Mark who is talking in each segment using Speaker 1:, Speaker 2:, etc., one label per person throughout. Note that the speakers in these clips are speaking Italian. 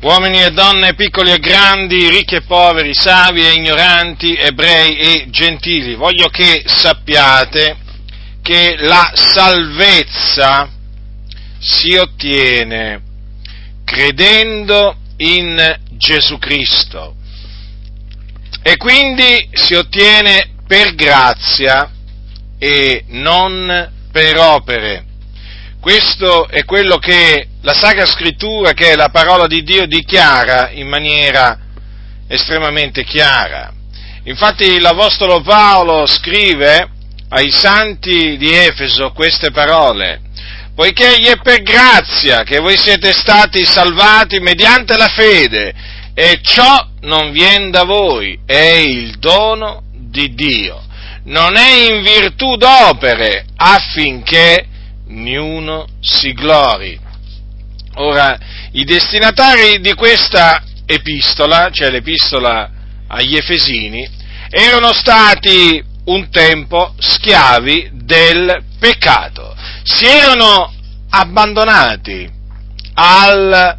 Speaker 1: uomini e donne, piccoli e grandi, ricchi e poveri, savi e ignoranti, ebrei e gentili, voglio che sappiate che la salvezza si ottiene credendo in Gesù Cristo e quindi si ottiene per grazia e non per opere. Questo è quello che la Sacra Scrittura, che è la parola di Dio, dichiara in maniera estremamente chiara. Infatti l'Apostolo Paolo scrive ai santi di Efeso queste parole, poiché gli è per grazia che voi siete stati salvati mediante la fede, e ciò non viene da voi, è il dono di Dio. Non è in virtù d'opere affinché niuno si glori. Ora, i destinatari di questa epistola, cioè l'epistola agli Efesini, erano stati un tempo schiavi del peccato, si erano abbandonati al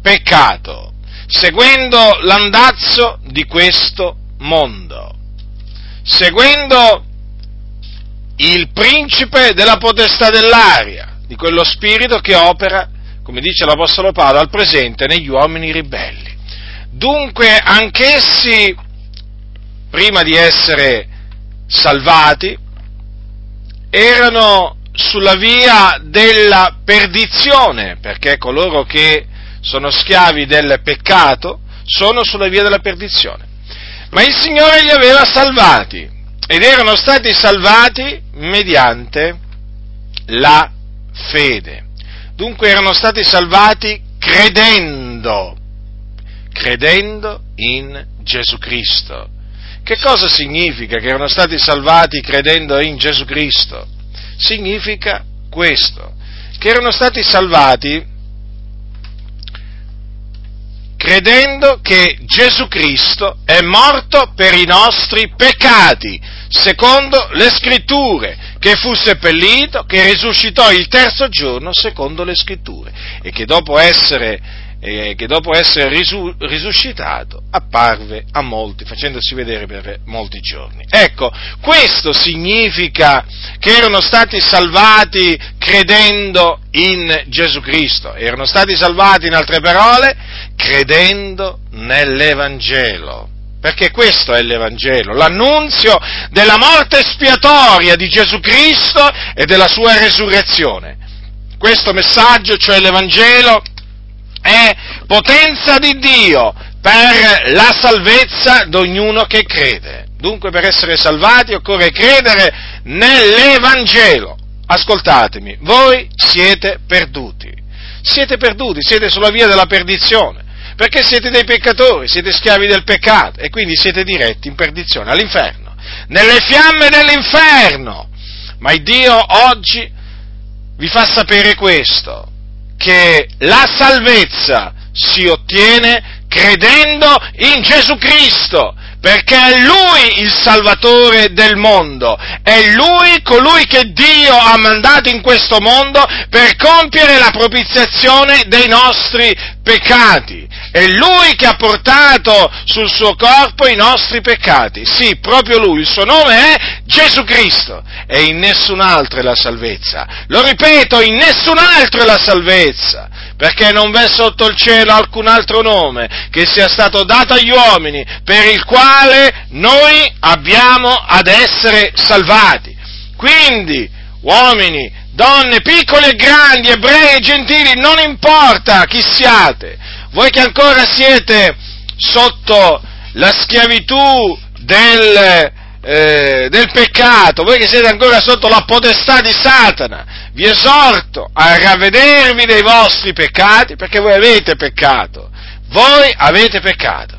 Speaker 1: peccato, seguendo l'andazzo di questo mondo, seguendo il principe della potestà dell'aria, di quello spirito che opera, come dice l'Apostolo Paolo, al presente negli uomini ribelli. Dunque anch'essi, prima di essere salvati, erano sulla via della perdizione, perché coloro che sono schiavi del peccato sono sulla via della perdizione. Ma il Signore li aveva salvati ed erano stati salvati mediante la fede. Dunque erano stati salvati credendo, credendo in Gesù Cristo. Che cosa significa che erano stati salvati credendo in Gesù Cristo? Significa questo, che erano stati salvati credendo che Gesù Cristo è morto per i nostri peccati, secondo le scritture, che fu seppellito, che risuscitò il terzo giorno secondo le scritture e che dopo essere, eh, che dopo essere risu- risuscitato apparve a molti, facendosi vedere per molti giorni. Ecco, questo significa che erano stati salvati credendo in Gesù Cristo, erano stati salvati in altre parole credendo nell'Evangelo perché questo è l'Evangelo, l'annunzio della morte spiatoria di Gesù Cristo e della sua resurrezione. Questo messaggio, cioè l'Evangelo, è potenza di Dio per la salvezza di ognuno che crede. Dunque per essere salvati occorre credere nell'Evangelo. Ascoltatemi, voi siete perduti. Siete perduti, siete sulla via della perdizione perché siete dei peccatori, siete schiavi del peccato e quindi siete diretti in perdizione, all'inferno, nelle fiamme dell'inferno. Ma il Dio oggi vi fa sapere questo, che la salvezza si ottiene credendo in Gesù Cristo, perché è Lui il Salvatore del mondo, è Lui colui che Dio ha mandato in questo mondo per compiere la propiziazione dei nostri peccati. È Lui che ha portato sul suo corpo i nostri peccati. Sì, proprio Lui, il suo nome è Gesù Cristo. E in nessun altro è la salvezza. Lo ripeto, in nessun altro è la salvezza. Perché non v'è sotto il cielo alcun altro nome che sia stato dato agli uomini per il quale noi abbiamo ad essere salvati. Quindi, uomini, donne, piccoli e grandi, ebrei e gentili, non importa chi siate, voi che ancora siete sotto la schiavitù del, eh, del peccato, voi che siete ancora sotto la potestà di Satana, vi esorto a ravvedervi dei vostri peccati, perché voi avete peccato, voi avete peccato.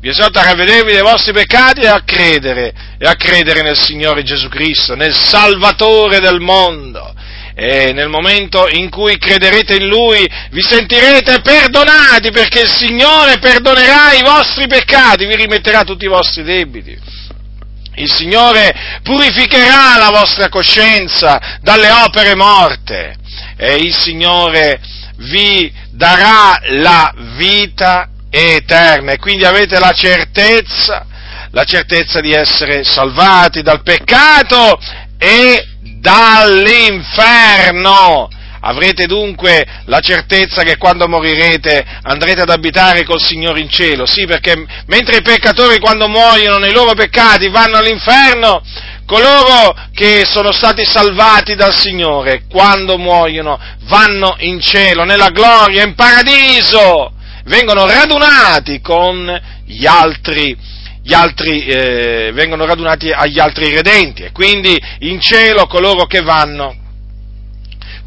Speaker 1: Vi esorto a ravvedervi dei vostri peccati e a credere, e a credere nel Signore Gesù Cristo, nel Salvatore del mondo, e nel momento in cui crederete in Lui vi sentirete perdonati perché il Signore perdonerà i vostri peccati, vi rimetterà tutti i vostri debiti. Il Signore purificherà la vostra coscienza dalle opere morte e il Signore vi darà la vita eterna e quindi avete la certezza, la certezza di essere salvati dal peccato e dall'inferno. Avrete dunque la certezza che quando morirete andrete ad abitare col Signore in cielo, sì, perché mentre i peccatori quando muoiono nei loro peccati vanno all'inferno, coloro che sono stati salvati dal Signore quando muoiono vanno in cielo, nella gloria, in paradiso, vengono radunati con gli altri, gli altri eh, vengono radunati agli altri redenti. E quindi in cielo coloro che vanno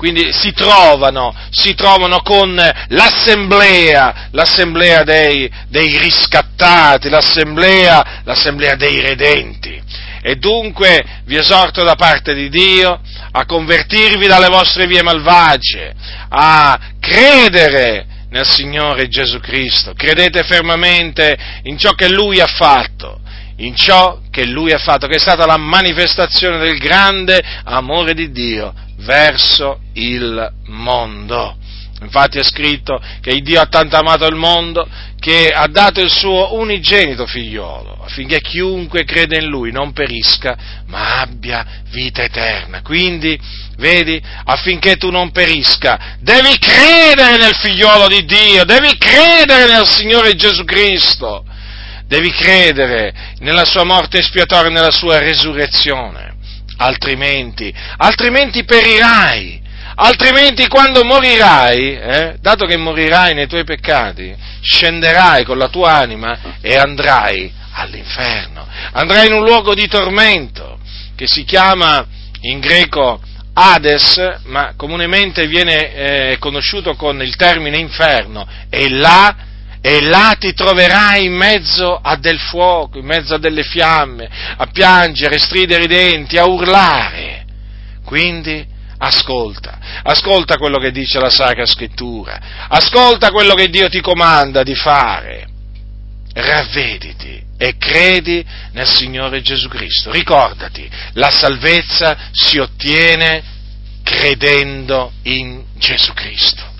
Speaker 1: quindi si trovano, si trovano con l'assemblea, l'assemblea dei, dei riscattati, l'assemblea, l'assemblea dei redenti. E dunque vi esorto da parte di Dio a convertirvi dalle vostre vie malvagie, a credere nel Signore Gesù Cristo, credete fermamente in ciò che Lui ha fatto, in ciò che Lui ha fatto, che è stata la manifestazione del grande amore di Dio verso il mondo. Infatti è scritto che Dio ha tanto amato il mondo che ha dato il suo unigenito figliolo affinché chiunque crede in lui non perisca ma abbia vita eterna. Quindi, vedi, affinché tu non perisca, devi credere nel figliolo di Dio, devi credere nel Signore Gesù Cristo, devi credere nella sua morte espiatoria e nella sua resurrezione. Altrimenti, altrimenti perirai, altrimenti quando morirai, eh, dato che morirai nei tuoi peccati, scenderai con la tua anima e andrai all'inferno, andrai in un luogo di tormento che si chiama in greco Hades, ma comunemente viene eh, conosciuto con il termine inferno, e là e là ti troverai in mezzo a del fuoco, in mezzo a delle fiamme, a piangere, stridere i denti, a urlare. Quindi ascolta, ascolta quello che dice la Sacra Scrittura, ascolta quello che Dio ti comanda di fare, ravvediti e credi nel Signore Gesù Cristo. Ricordati, la salvezza si ottiene credendo in Gesù Cristo.